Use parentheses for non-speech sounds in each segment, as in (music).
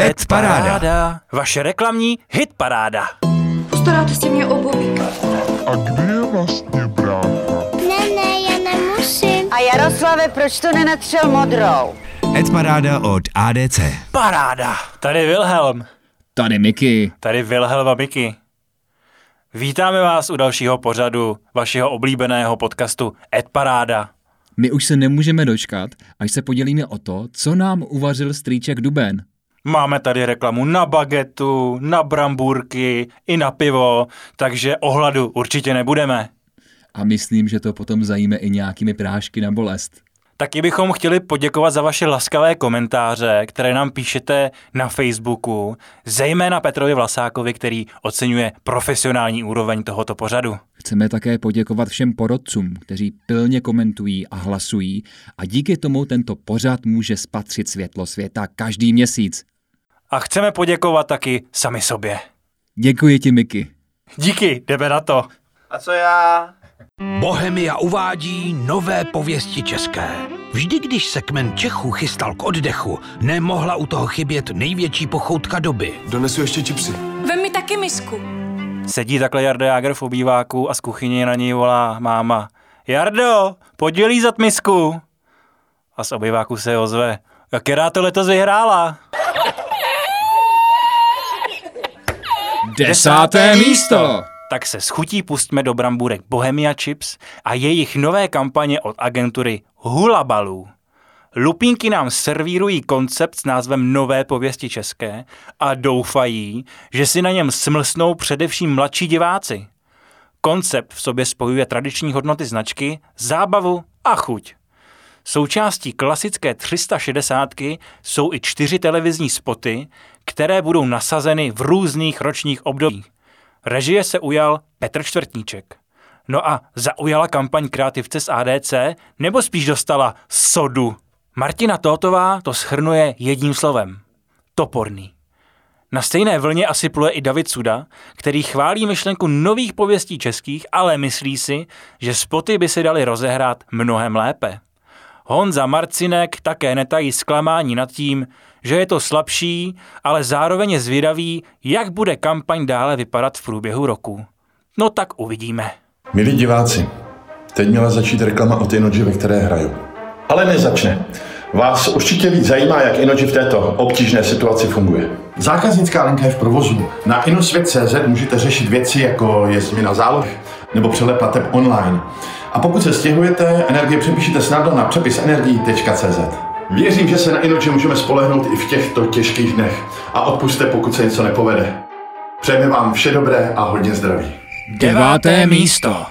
Ed Paráda. Vaše reklamní hit paráda. Postaráte si mě obuví. A kde je vlastně brácha? Ne, ne, já nemusím. A Jaroslave, proč to nenatřel modrou? Ed Paráda od ADC. Paráda. Tady Wilhelm. Tady Miky. Tady Wilhelm a Miky. Vítáme vás u dalšího pořadu vašeho oblíbeného podcastu Ed Paráda. My už se nemůžeme dočkat, až se podělíme o to, co nám uvařil strýček Duben. Máme tady reklamu na bagetu, na brambůrky i na pivo, takže ohladu určitě nebudeme. A myslím, že to potom zajíme i nějakými prášky na bolest. Taky bychom chtěli poděkovat za vaše laskavé komentáře, které nám píšete na Facebooku, zejména Petrovi Vlasákovi, který oceňuje profesionální úroveň tohoto pořadu. Chceme také poděkovat všem porodcům, kteří pilně komentují a hlasují a díky tomu tento pořad může spatřit světlo světa každý měsíc. A chceme poděkovat taky sami sobě. Děkuji ti, Miky. Díky, jdeme na to. A co já? Bohemia uvádí nové pověsti české. Vždy, když se kmen Čechů chystal k oddechu, nemohla u toho chybět největší pochoutka doby. Donesu ještě čipsy. Vem mi taky misku. Sedí takhle Jarda Jágr v obýváku a z kuchyně na něj volá máma. Jardo, pojď lízat misku. A z obýváku se ozve. Která to letos vyhrála? Desáté místo! Tak se schutí pustme do brambůrek Bohemia Chips a jejich nové kampaně od agentury Hula Balů. Lupínky nám servírují koncept s názvem Nové pověsti české a doufají, že si na něm smlsnou především mladší diváci. Koncept v sobě spojuje tradiční hodnoty značky, zábavu a chuť. Součástí klasické 360 jsou i čtyři televizní spoty, které budou nasazeny v různých ročních obdobích. Režie se ujal Petr Čtvrtníček. No a zaujala kampaň kreativce z ADC, nebo spíš dostala sodu? Martina Tótová to schrnuje jedním slovem. Toporný. Na stejné vlně asi pluje i David Suda, který chválí myšlenku nových pověstí českých, ale myslí si, že spoty by se daly rozehrát mnohem lépe. Honza Marcinek také netají zklamání nad tím, že je to slabší, ale zároveň je zvědavý, jak bude kampaň dále vypadat v průběhu roku. No tak uvidíme. Milí diváci, teď měla začít reklama o Inoji, ve které hraju. Ale nezačne. Vás určitě víc zajímá, jak Inoji v této obtížné situaci funguje. Zákaznická linka je v provozu. Na inosvět.cz můžete řešit věci, jako je změna záloh nebo přehled plateb online. A pokud se stěhujete, energie přepíšete snadno na přepisenergií.cz. Věřím, že se na Inoji můžeme spolehnout i v těchto těžkých dnech. A odpuste, pokud se něco nepovede. Přejeme vám vše dobré a hodně zdraví. Deváté místo.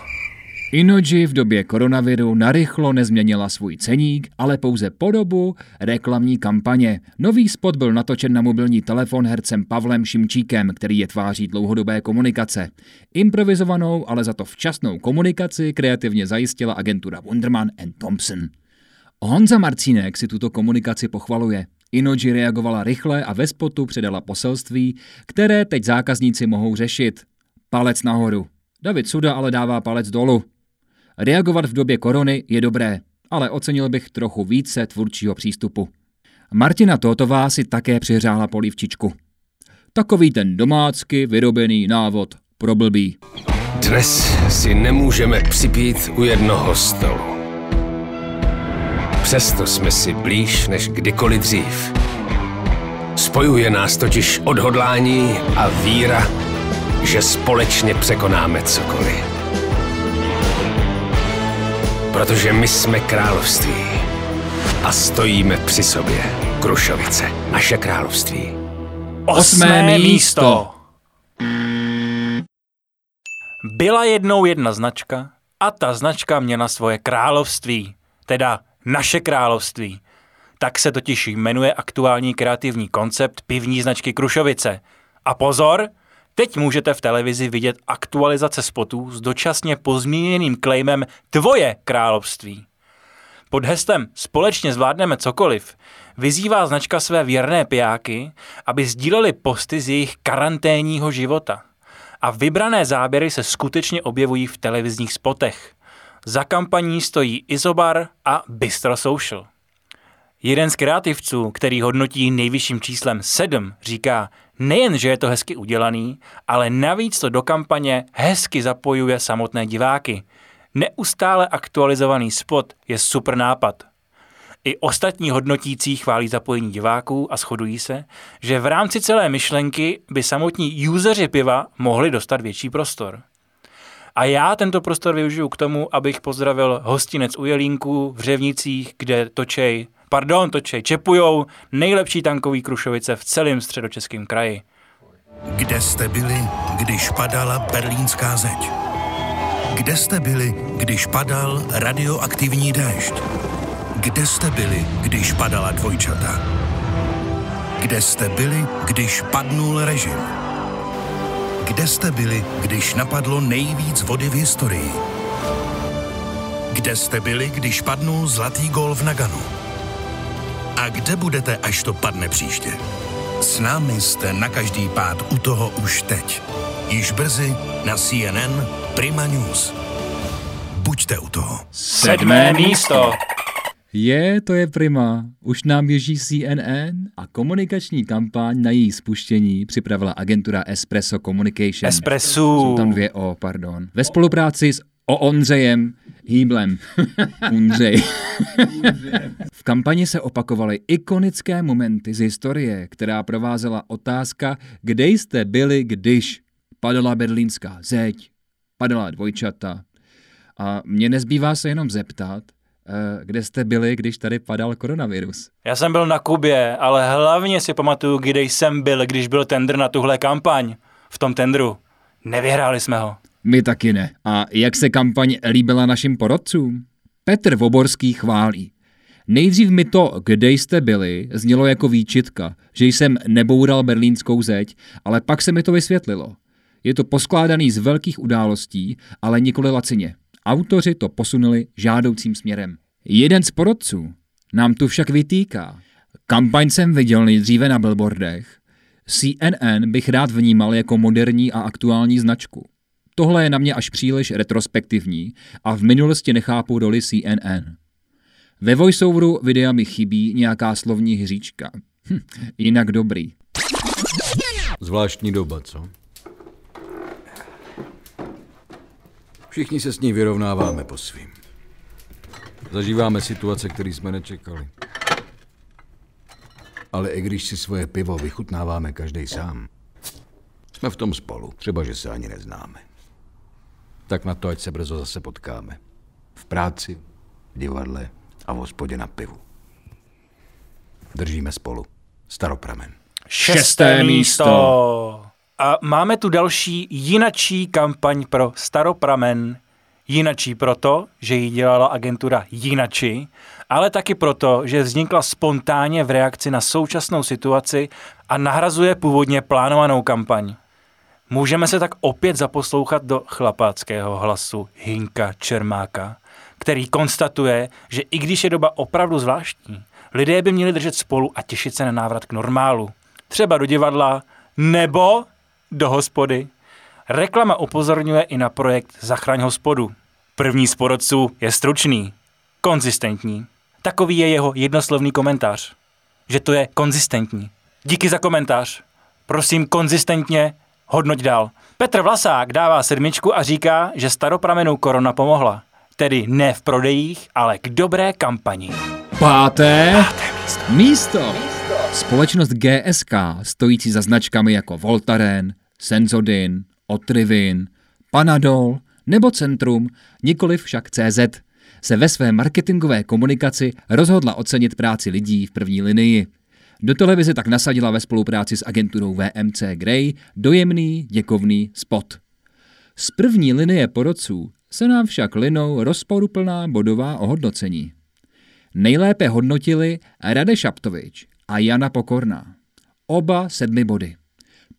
Inoji v době koronaviru narychlo nezměnila svůj ceník, ale pouze podobu reklamní kampaně. Nový spot byl natočen na mobilní telefon hercem Pavlem Šimčíkem, který je tváří dlouhodobé komunikace. Improvizovanou, ale za to včasnou komunikaci kreativně zajistila agentura Wunderman Thompson. Honza Marcínek si tuto komunikaci pochvaluje. Inoji reagovala rychle a ve spotu předala poselství, které teď zákazníci mohou řešit. Palec nahoru. David Suda ale dává palec dolů. Reagovat v době korony je dobré, ale ocenil bych trochu více tvůrčího přístupu. Martina Totová si také přihřála polívčičku. Takový ten domácky vyrobený návod pro blbý. Dnes si nemůžeme připít u jednoho stolu. Přesto jsme si blíž než kdykoliv dřív. Spojuje nás totiž odhodlání a víra, že společně překonáme cokoliv. Protože my jsme království a stojíme při sobě. Krušovice, naše království. Osmé místo. Byla jednou jedna značka a ta značka měla svoje království, teda naše království. Tak se totiž jmenuje aktuální kreativní koncept pivní značky Krušovice. A pozor, teď můžete v televizi vidět aktualizace spotů s dočasně pozměněným claimem Tvoje království. Pod hestem Společně zvládneme cokoliv vyzývá značka své věrné pijáky, aby sdíleli posty z jejich karanténního života. A vybrané záběry se skutečně objevují v televizních spotech. Za kampaní stojí Izobar a Bistro Social. Jeden z kreativců, který hodnotí nejvyšším číslem 7, říká, nejen, že je to hezky udělaný, ale navíc to do kampaně hezky zapojuje samotné diváky. Neustále aktualizovaný spot je super nápad. I ostatní hodnotící chválí zapojení diváků a shodují se, že v rámci celé myšlenky by samotní useři piva mohli dostat větší prostor. A já tento prostor využiju k tomu, abych pozdravil hostinec u Jelínku v Řevnicích, kde točej, pardon, točej, čepujou nejlepší tankový krušovice v celém středočeském kraji. Kde jste byli, když padala berlínská zeď? Kde jste byli, když padal radioaktivní déšť? Kde jste byli, když padala dvojčata? Kde jste byli, když padnul režim? Kde jste byli, když napadlo nejvíc vody v historii? Kde jste byli, když padnul zlatý gol v Naganu? A kde budete, až to padne příště? S námi jste na každý pád u toho už teď. Již brzy na CNN Prima News. Buďte u toho. Sedmé místo. Je, to je prima. Už nám běží CNN a komunikační kampaň na její spuštění připravila agentura Espresso Communication. Espresso. Jsou tam dvě O, pardon. Ve spolupráci s O Ondřejem Hýblem. (laughs) Ondřej. v kampani se opakovaly ikonické momenty z historie, která provázela otázka, kde jste byli, když padala berlínská zeď, padala dvojčata. A mně nezbývá se jenom zeptat, kde jste byli, když tady padal koronavirus? Já jsem byl na Kubě, ale hlavně si pamatuju, kde jsem byl, když byl tender na tuhle kampaň. V tom tendru. Nevyhráli jsme ho. My taky ne. A jak se kampaň líbila našim porodcům? Petr Voborský chválí. Nejdřív mi to, kde jste byli, znělo jako výčitka, že jsem neboural berlínskou zeď, ale pak se mi to vysvětlilo. Je to poskládaný z velkých událostí, ale nikoli lacině. Autoři to posunuli žádoucím směrem. Jeden z porodců nám tu však vytýká. Kampaň jsem viděl nejdříve na billboardech. CNN bych rád vnímal jako moderní a aktuální značku. Tohle je na mě až příliš retrospektivní a v minulosti nechápu roli CNN. Ve voiceoveru videa mi chybí nějaká slovní hříčka. Hm, jinak dobrý. Zvláštní doba, co? Všichni se s ní vyrovnáváme po svým. Zažíváme situace, které jsme nečekali. Ale i když si svoje pivo vychutnáváme každý sám, jsme v tom spolu, třeba že se ani neznáme. Tak na to, ať se brzo zase potkáme. V práci, v divadle a v hospodě na pivu. Držíme spolu. Staropramen. Šesté místo. A máme tu další jinačí kampaň pro Staropramen. Jinačí proto, že ji dělala agentura Jinači, ale taky proto, že vznikla spontánně v reakci na současnou situaci a nahrazuje původně plánovanou kampaň. Můžeme se tak opět zaposlouchat do chlapáckého hlasu Hinka Čermáka, který konstatuje, že i když je doba opravdu zvláštní, lidé by měli držet spolu a těšit se na návrat k normálu. Třeba do divadla, nebo do hospody. Reklama upozorňuje i na projekt Zachraň hospodu. První z porodců je stručný, konzistentní. Takový je jeho jednoslovný komentář. Že to je konzistentní. Díky za komentář. Prosím konzistentně hodnoť dál. Petr Vlasák dává sedmičku a říká, že staropramenu korona pomohla. Tedy ne v prodejích, ale k dobré kampani. Páté, Páté místo. místo. Společnost GSK, stojící za značkami jako Voltaren, Senzodin, Otrivin, Panadol nebo Centrum, nikoli však CZ, se ve své marketingové komunikaci rozhodla ocenit práci lidí v první linii. Do televize tak nasadila ve spolupráci s agenturou VMC Grey dojemný, děkovný spot. Z první linie porodců se nám však linou rozporuplná bodová ohodnocení. Nejlépe hodnotili Rade Šaptovič a Jana Pokorná. Oba sedmi body.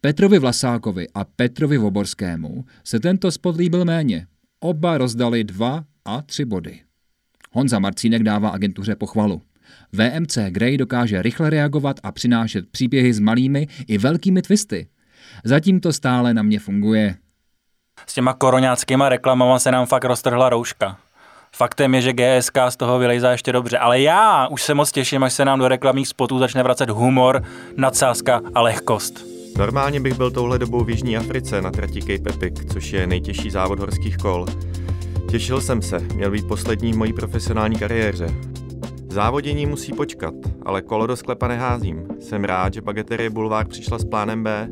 Petrovi Vlasákovi a Petrovi Voborskému se tento spot líbil méně. Oba rozdali dva a tři body. Honza Marcínek dává agentuře pochvalu. VMC Grey dokáže rychle reagovat a přinášet příběhy s malými i velkými twisty. Zatím to stále na mě funguje. S těma koroňáckýma reklamama se nám fakt roztrhla rouška. Faktem je, že GSK z toho vylejzá ještě dobře, ale já už se moc těším, až se nám do reklamních spotů začne vracet humor, nadsázka a lehkost. Normálně bych byl touhle dobou v Jižní Africe na trati Cape Epic, což je nejtěžší závod horských kol. Těšil jsem se, měl být poslední v mojí profesionální kariéře. Závodění musí počkat, ale kolo do sklepa neházím. Jsem rád, že Bageterie Bulvár přišla s plánem B,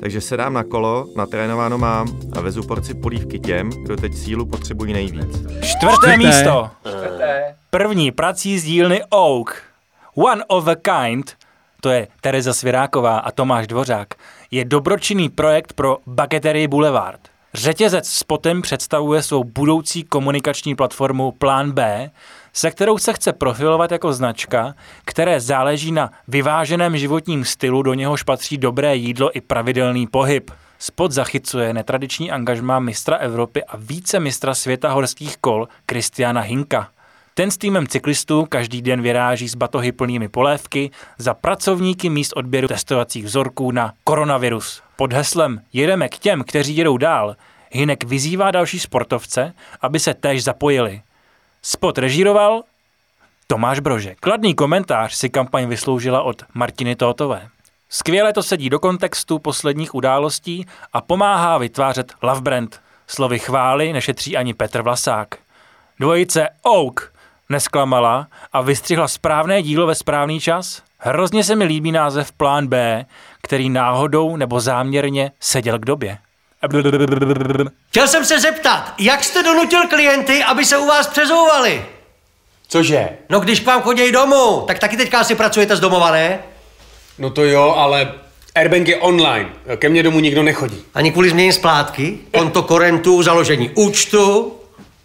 takže se dám na kolo, natrénováno mám a vezu porci polívky těm, kdo teď sílu potřebují nejvíc. Čtvrté, Čtvrté. místo. Čtvrté. První prací z dílny Oak. One of a Kind, to je Tereza Sviráková a Tomáš Dvořák, je dobročinný projekt pro Bageterii Boulevard. Řetězec s potem představuje svou budoucí komunikační platformu Plán B, se kterou se chce profilovat jako značka, které záleží na vyváženém životním stylu, do něhož patří dobré jídlo i pravidelný pohyb. Spot zachycuje netradiční angažmá mistra Evropy a více mistra světa horských kol Kristiana Hinka. Ten s týmem cyklistů každý den vyráží s batohy plnými polévky za pracovníky míst odběru testovacích vzorků na koronavirus. Pod heslem Jedeme k těm, kteří jedou dál, Hinek vyzývá další sportovce, aby se též zapojili. Spot režíroval Tomáš Brože. Kladný komentář si kampaň vysloužila od Martiny Tótové. Skvěle to sedí do kontextu posledních událostí a pomáhá vytvářet love brand. Slovy chvály nešetří ani Petr Vlasák. Dvojice Oak nesklamala a vystřihla správné dílo ve správný čas. Hrozně se mi líbí název Plán B, který náhodou nebo záměrně seděl k době. Chtěl jsem se zeptat, jak jste donutil klienty, aby se u vás přezouvali? Cože? No když k vám chodí domů, tak taky teďka si pracujete z domova, ne? No to jo, ale Airbnb je online. Ke mně domů nikdo nechodí. Ani kvůli změně splátky? Konto korentu, založení účtu?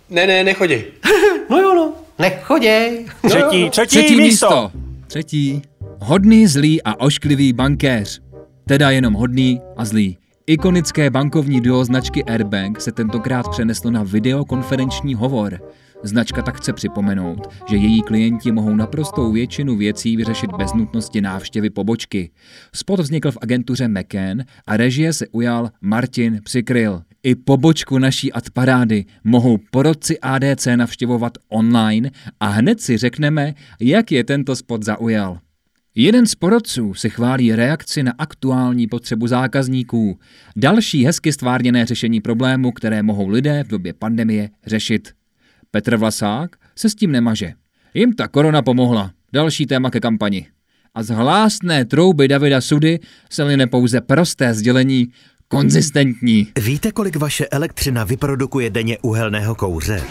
Ne, ne, nechodí. (laughs) no jo, no. Nechoděj. Třetí, no, třetí, třetí místo. místo. Třetí. Hodný, zlý a ošklivý bankéř. Teda jenom hodný a zlý. Ikonické bankovní duo značky Airbank se tentokrát přeneslo na videokonferenční hovor. Značka tak chce připomenout, že její klienti mohou naprostou většinu věcí vyřešit bez nutnosti návštěvy pobočky. Spot vznikl v agentuře McCann a režie se ujal Martin Přikryl. I pobočku naší adparády mohou porodci ADC navštěvovat online a hned si řekneme, jak je tento spot zaujal. Jeden z porodců se chválí reakci na aktuální potřebu zákazníků, další hezky stvárněné řešení problému, které mohou lidé v době pandemie řešit. Petr Vlasák se s tím nemaže. Jim ta korona pomohla. Další téma ke kampani. A z hlásné trouby Davida Sudy se line pouze prosté sdělení konzistentní. Víte, kolik vaše elektřina vyprodukuje denně uhelného kouře?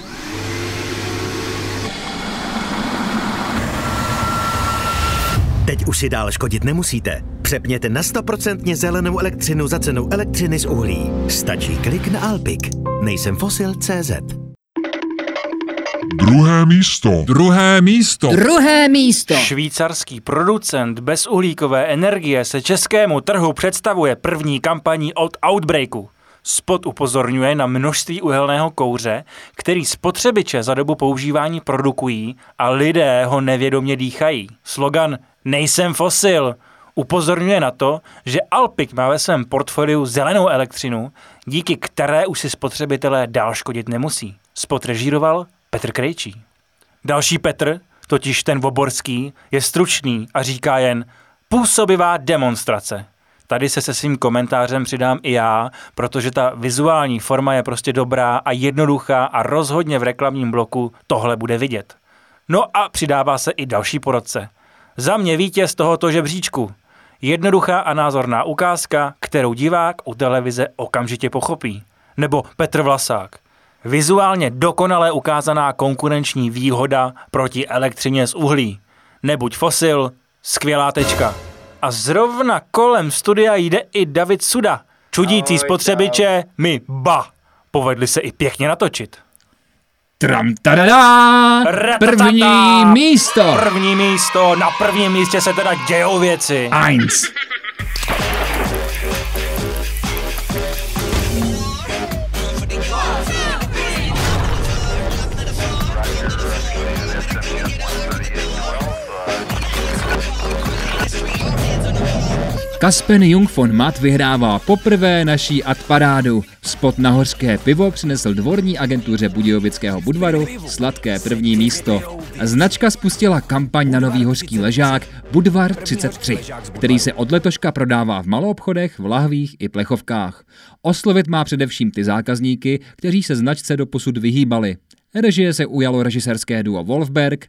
Teď už si dál škodit nemusíte. Přepněte na 100% zelenou elektřinu za cenou elektřiny z uhlí. Stačí klik na Alpik. Nejsem fosil CZ. Druhé místo. Druhé místo. Druhé místo. Švýcarský producent bezuhlíkové energie se českému trhu představuje první kampaní od Outbreaku. Spot upozorňuje na množství uhelného kouře, který spotřebiče za dobu používání produkují a lidé ho nevědomě dýchají. Slogan Nejsem fosil upozorňuje na to, že Alpik má ve svém portfoliu zelenou elektřinu, díky které už si spotřebitelé dál škodit nemusí. Spot režíroval Petr Krejčí. Další Petr, totiž ten Voborský, je stručný a říká jen působivá demonstrace. Tady se se svým komentářem přidám i já, protože ta vizuální forma je prostě dobrá a jednoduchá a rozhodně v reklamním bloku tohle bude vidět. No a přidává se i další porodce. Za mě vítěz tohoto žebříčku. Jednoduchá a názorná ukázka, kterou divák u televize okamžitě pochopí. Nebo Petr Vlasák. Vizuálně dokonale ukázaná konkurenční výhoda proti elektřině z uhlí. Nebuď fosil, skvělá tečka. A zrovna kolem studia jde i David Suda. Čudící spotřebiče mi ba. Povedli se i pěkně natočit. Tram tadadá! První místo! První místo, na prvním místě se teda dějou věci. Eins. Kaspen Jung von Matt vyhrává poprvé naší adparádu. Spot na hořké pivo přinesl dvorní agentuře Budějovického Budvaru sladké první místo. Značka spustila kampaň na nový hořký ležák Budvar 33, který se od letoška prodává v maloobchodech, v lahvích i plechovkách. Oslovit má především ty zákazníky, kteří se značce do posud vyhýbali. Režie se ujalo režisérské duo Wolfberg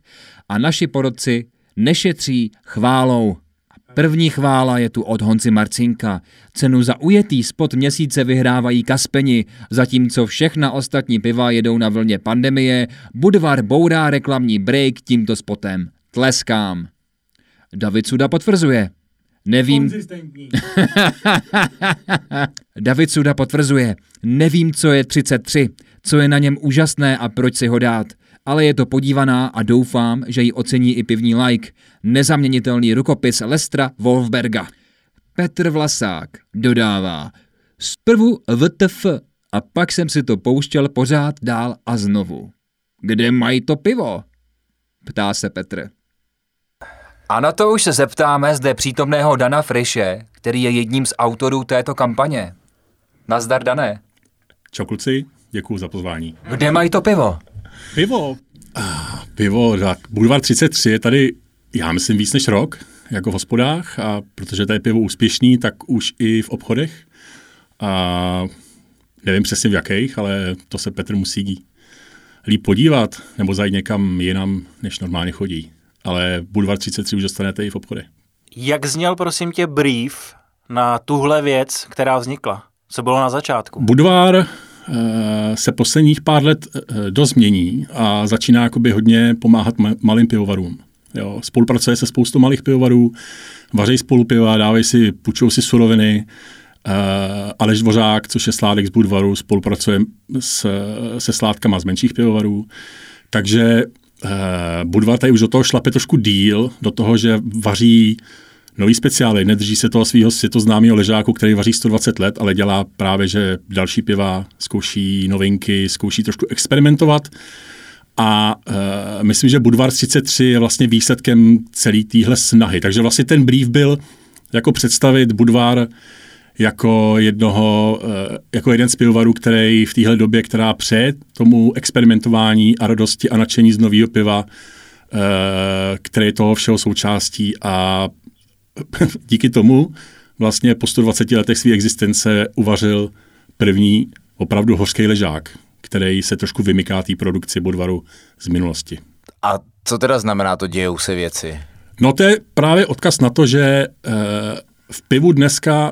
a naši porodci nešetří chválou. První chvála je tu od Honci Marcinka. Cenu za ujetý spot měsíce vyhrávají Kaspeni, zatímco všechna ostatní piva jedou na vlně pandemie, Budvar bourá reklamní break tímto spotem. Tleskám. David Suda potvrzuje. Nevím... (laughs) David Suda potvrzuje. Nevím, co je 33, co je na něm úžasné a proč si ho dát ale je to podívaná a doufám, že ji ocení i pivní like. Nezaměnitelný rukopis Lestra Wolfberga. Petr Vlasák dodává. Zprvu VTF a pak jsem si to pouštěl pořád dál a znovu. Kde mají to pivo? Ptá se Petr. A na to už se zeptáme zde přítomného Dana Friše, který je jedním z autorů této kampaně. Nazdar, Dané. Čau kluci, děkuji za pozvání. Kde mají to pivo? Pivo. Ah, pivo, tak Bulvar 33 je tady, já myslím, víc než rok, jako v hospodách, a protože to je pivo úspěšný, tak už i v obchodech. A nevím přesně v jakých, ale to se Petr musí líp podívat, nebo zajít někam jinam, než normálně chodí. Ale Bulvar 33 už dostanete i v obchodech. Jak zněl, prosím tě, brief na tuhle věc, která vznikla? Co bylo na začátku? Budvar se posledních pár let eh, dost mění a začíná jakoby hodně pomáhat malým pivovarům. Jo, spolupracuje se spoustou malých pivovarů, vaří spolu piva, dávají si, půjčují si suroviny. Uh, Aleš Dvořák, což je sládek z Budvaru, spolupracuje s, se sládkama z menších pivovarů. Takže uh, Budvar tady už do toho šlape trošku díl, do toho, že vaří nový speciály, nedrží se toho svého světoznámého ležáku, který vaří 120 let, ale dělá právě, že další piva zkouší novinky, zkouší trošku experimentovat. A uh, myslím, že Budvar 33 je vlastně výsledkem celé téhle snahy. Takže vlastně ten brief byl jako představit Budvar jako jednoho, uh, jako jeden z pivovarů, který v téhle době, která před tomu experimentování a radosti a nadšení z nového piva, uh, který je toho všeho součástí a (laughs) díky tomu vlastně po 120 letech své existence uvařil první opravdu hořký ležák, který se trošku vymyká té produkci Bodvaru z minulosti. A co teda znamená to dějou se věci? No to je právě odkaz na to, že e, v pivu dneska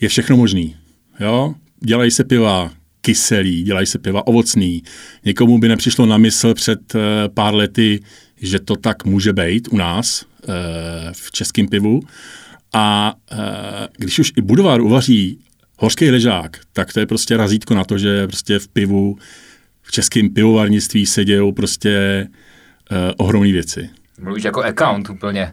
je všechno možný. Jo? Dělají se piva kyselý, dělají se piva ovocný. Někomu by nepřišlo na mysl před e, pár lety, že to tak může být u nás, v českém pivu. A eh, když už i Budvar uvaří hořký ležák, tak to je prostě razítko na to, že prostě v pivu, v českém pivovarnictví se dějou prostě uh, ohromné věci. Mluvíš jako account úplně.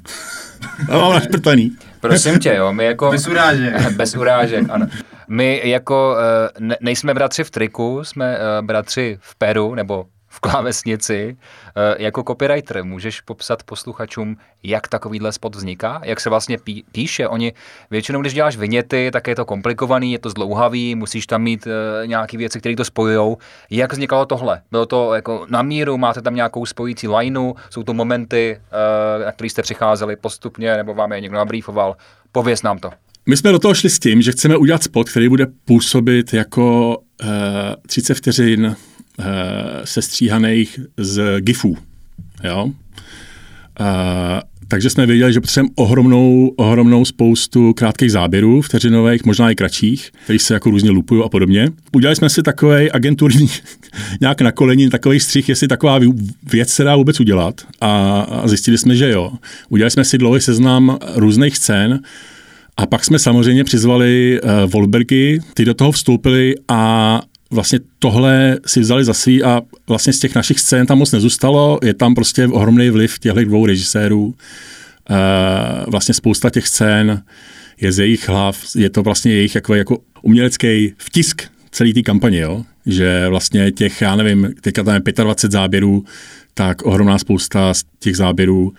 No, mám našprtaný. Prosím tě, jo, my jako... Bez urážek. (laughs) Bez urážek, ano. My jako ne, nejsme bratři v triku, jsme bratři v peru, nebo v klávesnici. Eh, jako copywriter můžeš popsat posluchačům, jak takovýhle spot vzniká, jak se vlastně pí, píše. Oni většinou, když děláš vyněty, tak je to komplikovaný, je to zdlouhavý, musíš tam mít uh, nějaké věci, které to spojují. Jak vznikalo tohle? Bylo to jako na míru, máte tam nějakou spojící lineu, jsou to momenty, uh, na které jste přicházeli postupně, nebo vám je někdo nabrýfoval. Pověz nám to. My jsme do toho šli s tím, že chceme udělat spot, který bude působit jako uh, 30 vteřin sestříhaných z GIFů. Jo? Uh, takže jsme věděli, že potřebujeme ohromnou, ohromnou spoustu krátkých záběrů, vteřinových, možná i kratších, které se jako různě lupují a podobně. Udělali jsme si takový agenturní, (laughs) nějak na koleni, takový střih, jestli taková věc se dá vůbec udělat. A, a zjistili jsme, že jo. Udělali jsme si dlouhý seznam různých scén, a pak jsme samozřejmě přizvali uh, Volbergy, ty do toho vstoupili a vlastně tohle si vzali za svý a vlastně z těch našich scén tam moc nezůstalo. Je tam prostě ohromný vliv těchto dvou režisérů. E, vlastně spousta těch scén je z jejich hlav, je to vlastně jejich jako, jako umělecký vtisk celý té kampaně, jo? že vlastně těch, já nevím, teďka tam je 25 záběrů, tak ohromná spousta z těch záběrů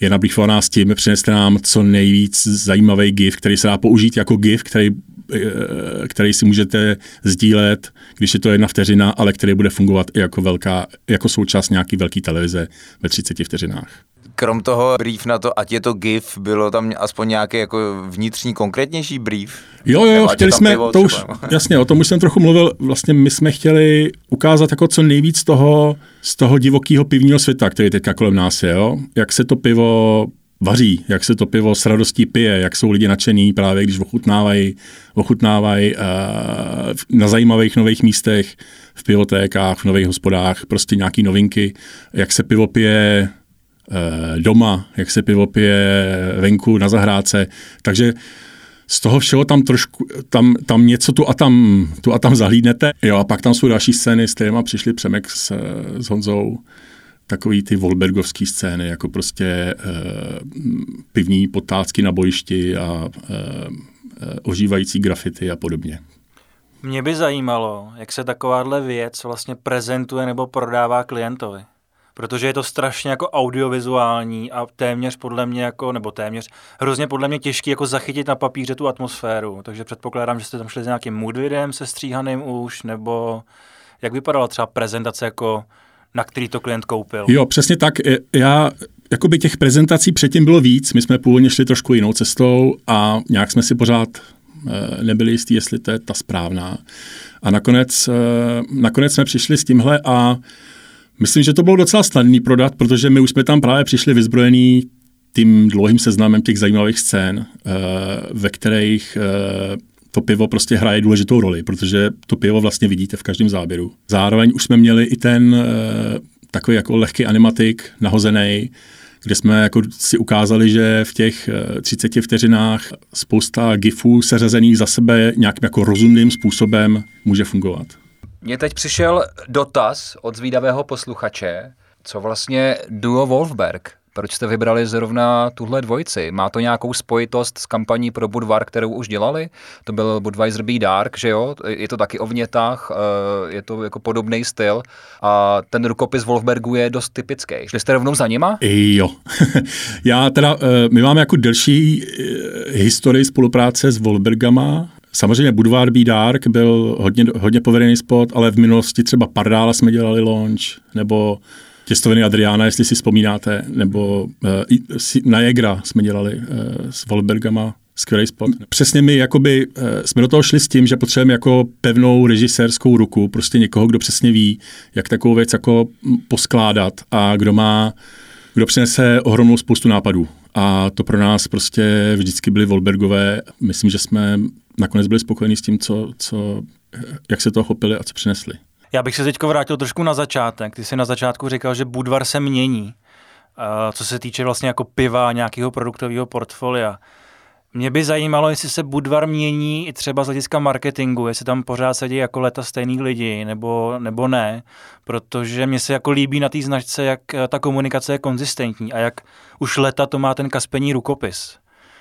je nabrýfovaná s tím, přineste nám co nejvíc zajímavý GIF, který se dá použít jako GIF, který, který si můžete sdílet, když je to jedna vteřina, ale který bude fungovat i jako, velká, jako součást nějaký velký televize ve 30 vteřinách krom toho brief na to, ať je to GIF, bylo tam aspoň nějaký jako vnitřní konkrétnější brief? Jo, jo, jo chtěli jsme, to už, (laughs) jasně, o tom už jsem trochu mluvil, vlastně my jsme chtěli ukázat jako co nejvíc toho, z toho divokého pivního světa, který teďka kolem nás je, jo? jak se to pivo vaří, jak se to pivo s radostí pije, jak jsou lidi nadšení právě, když ochutnávají, ochutnávají uh, na zajímavých nových místech, v pivotékách, v nových hospodách, prostě nějaký novinky, jak se pivo pije Eh, doma, jak se pivo pije venku na zahrádce. Takže z toho všeho tam trošku, tam, tam něco tu a tam, tu a tam zahlídnete. Jo, a pak tam jsou další scény, s kterými přišli Přemek s, s Honzou, takový ty Volbergovský scény, jako prostě e, pivní potácky na bojišti a e, ožívající grafity a podobně. Mě by zajímalo, jak se takováhle věc vlastně prezentuje nebo prodává klientovi protože je to strašně jako audiovizuální a téměř podle mě jako, nebo téměř, hrozně podle mě těžký jako zachytit na papíře tu atmosféru, takže předpokládám, že jste tam šli s nějakým mood videem se stříhaným už, nebo jak vypadala třeba prezentace jako na který to klient koupil. Jo, přesně tak. Já, jakoby těch prezentací předtím bylo víc, my jsme původně šli trošku jinou cestou a nějak jsme si pořád eh, nebyli jistí, jestli to je ta správná. A nakonec, eh, nakonec jsme přišli s tímhle a Myslím, že to bylo docela snadný prodat, protože my už jsme tam právě přišli vyzbrojení tím dlouhým seznamem těch zajímavých scén, ve kterých to pivo prostě hraje důležitou roli, protože to pivo vlastně vidíte v každém záběru. Zároveň už jsme měli i ten eh, takový jako lehký animatik nahozený, kde jsme jako si ukázali, že v těch 30 vteřinách spousta gifů seřazených za sebe nějakým jako rozumným způsobem může fungovat. Mně teď přišel dotaz od zvídavého posluchače, co vlastně duo Wolfberg proč jste vybrali zrovna tuhle dvojici? Má to nějakou spojitost s kampaní pro Budvar, kterou už dělali? To byl Budweiser Be Dark, že jo? Je to taky o vnětách, eh, je to jako podobný styl a ten rukopis Wolfbergu je dost typický. Šli jste rovnou za nima? Jo. (laughs) Já teda, eh, my máme jako delší eh, historii spolupráce s Wolfbergama, Samozřejmě Budvar Be Dark byl hodně, hodně povedený spot, ale v minulosti třeba Pardála jsme dělali launch, nebo Těstoviny Adriána, jestli si vzpomínáte, nebo uh, na Jegra jsme dělali uh, s Volbergama skvělý spot. Přesně my jakoby, uh, jsme do toho šli s tím, že potřebujeme jako pevnou režisérskou ruku, prostě někoho, kdo přesně ví, jak takovou věc jako poskládat a kdo má, kdo přinese ohromnou spoustu nápadů. A to pro nás prostě vždycky byly Volbergové. Myslím, že jsme nakonec byli spokojení s tím, co, co, jak se to chopili a co přinesli. Já bych se teď vrátil trošku na začátek. Ty jsi na začátku říkal, že Budvar se mění, co se týče vlastně jako piva, nějakého produktového portfolia. Mě by zajímalo, jestli se Budvar mění i třeba z hlediska marketingu, jestli tam pořád sedí jako leta stejných lidí, nebo, nebo ne, protože mě se jako líbí na té značce, jak ta komunikace je konzistentní a jak už leta to má ten kaspení rukopis.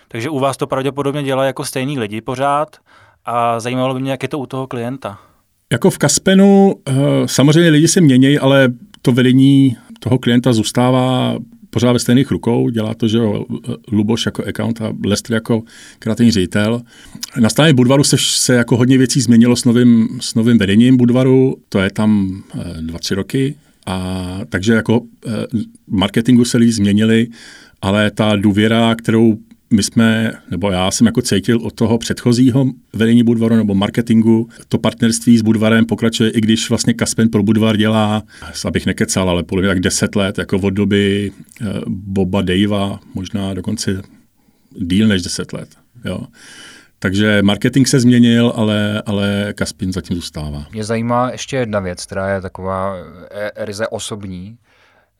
Takže u vás to pravděpodobně dělá jako stejný lidi pořád a zajímalo by mě, jak je to u toho klienta. Jako v Kaspenu eh, samozřejmě lidi se mění, ale to vedení toho klienta zůstává pořád ve stejných rukou, dělá to, že Luboš jako account a Lester jako kreativní ředitel. Na straně Budvaru se, se jako hodně věcí změnilo s novým, s novým vedením Budvaru, to je tam eh, dva, tři roky, a takže jako eh, marketingu se lidi změnili, ale ta důvěra, kterou my jsme, nebo já jsem jako cítil od toho předchozího vedení Budvaru nebo marketingu, to partnerství s Budvarem pokračuje, i když vlastně Kaspen pro Budvar dělá, abych nekecal, ale podle mě tak 10 let, jako od doby eh, Boba Davea, možná dokonce díl než 10 let. Jo. Takže marketing se změnil, ale, ale Kaspin zatím zůstává. Mě zajímá ještě jedna věc, která je taková e, ryze osobní.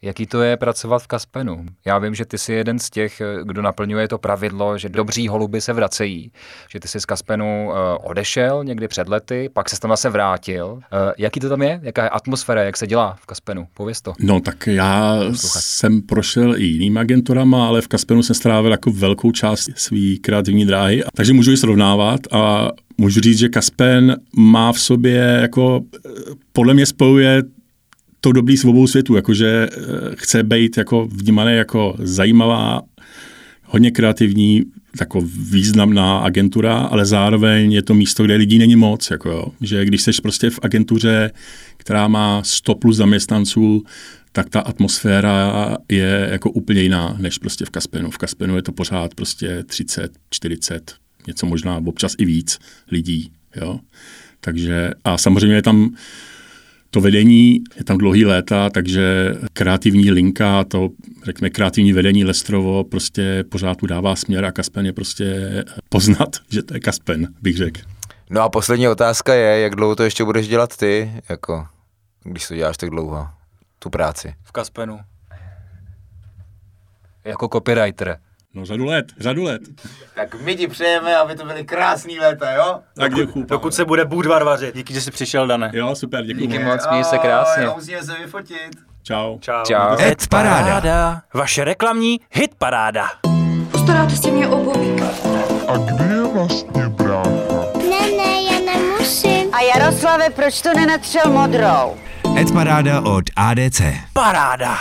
Jaký to je pracovat v Kaspenu? Já vím, že ty jsi jeden z těch, kdo naplňuje to pravidlo, že dobří holuby se vracejí. Že ty jsi z Kaspenu uh, odešel někdy před lety, pak se tam zase vrátil. Uh, jaký to tam je? Jaká je atmosféra? Jak se dělá v Kaspenu? Pověz to. No tak já Posluchat. jsem prošel i jiným agenturama, ale v Kaspenu jsem strávil jako velkou část své kreativní dráhy, takže můžu ji srovnávat a můžu říct, že Kaspen má v sobě jako podle mě spojuje to dobrý s obou světů, jakože eh, chce být jako vnímaný jako zajímavá, hodně kreativní, jako významná agentura, ale zároveň je to místo, kde lidí není moc. Jako jo. Že když jsi prostě v agentuře, která má 100 plus zaměstnanců, tak ta atmosféra je jako úplně jiná než prostě v Kaspenu. V Kaspenu je to pořád prostě 30, 40, něco možná občas i víc lidí. Jo. Takže a samozřejmě je tam to vedení, je tam dlouhý léta, takže kreativní linka, to řekněme kreativní vedení Lestrovo prostě pořád tu dává směr a Kaspen je prostě poznat, (laughs) že to je Kaspen, bych řekl. No a poslední otázka je, jak dlouho to ještě budeš dělat ty, jako, když to děláš tak dlouho, tu práci. V Kaspenu. Jako copywriter. No řadu let, řadu let. Tak my ti přejeme, aby to byly krásný léta, jo? Tak děkuju. Dokud se bude Budvar vařit. Díky, že jsi přišel, Dane. Jo, super, děkuji. Díky moc, měj se krásně. Jo, musíme se vyfotit. Čau. Čau. Čau. Hit paráda. Vaše reklamní hit paráda. Postaráte si mě o bobíka. A kde je vlastně brácha? Ne, ne, já nemusím. A Jaroslave, proč to nenatřel modrou? Hit paráda od ADC. Paráda.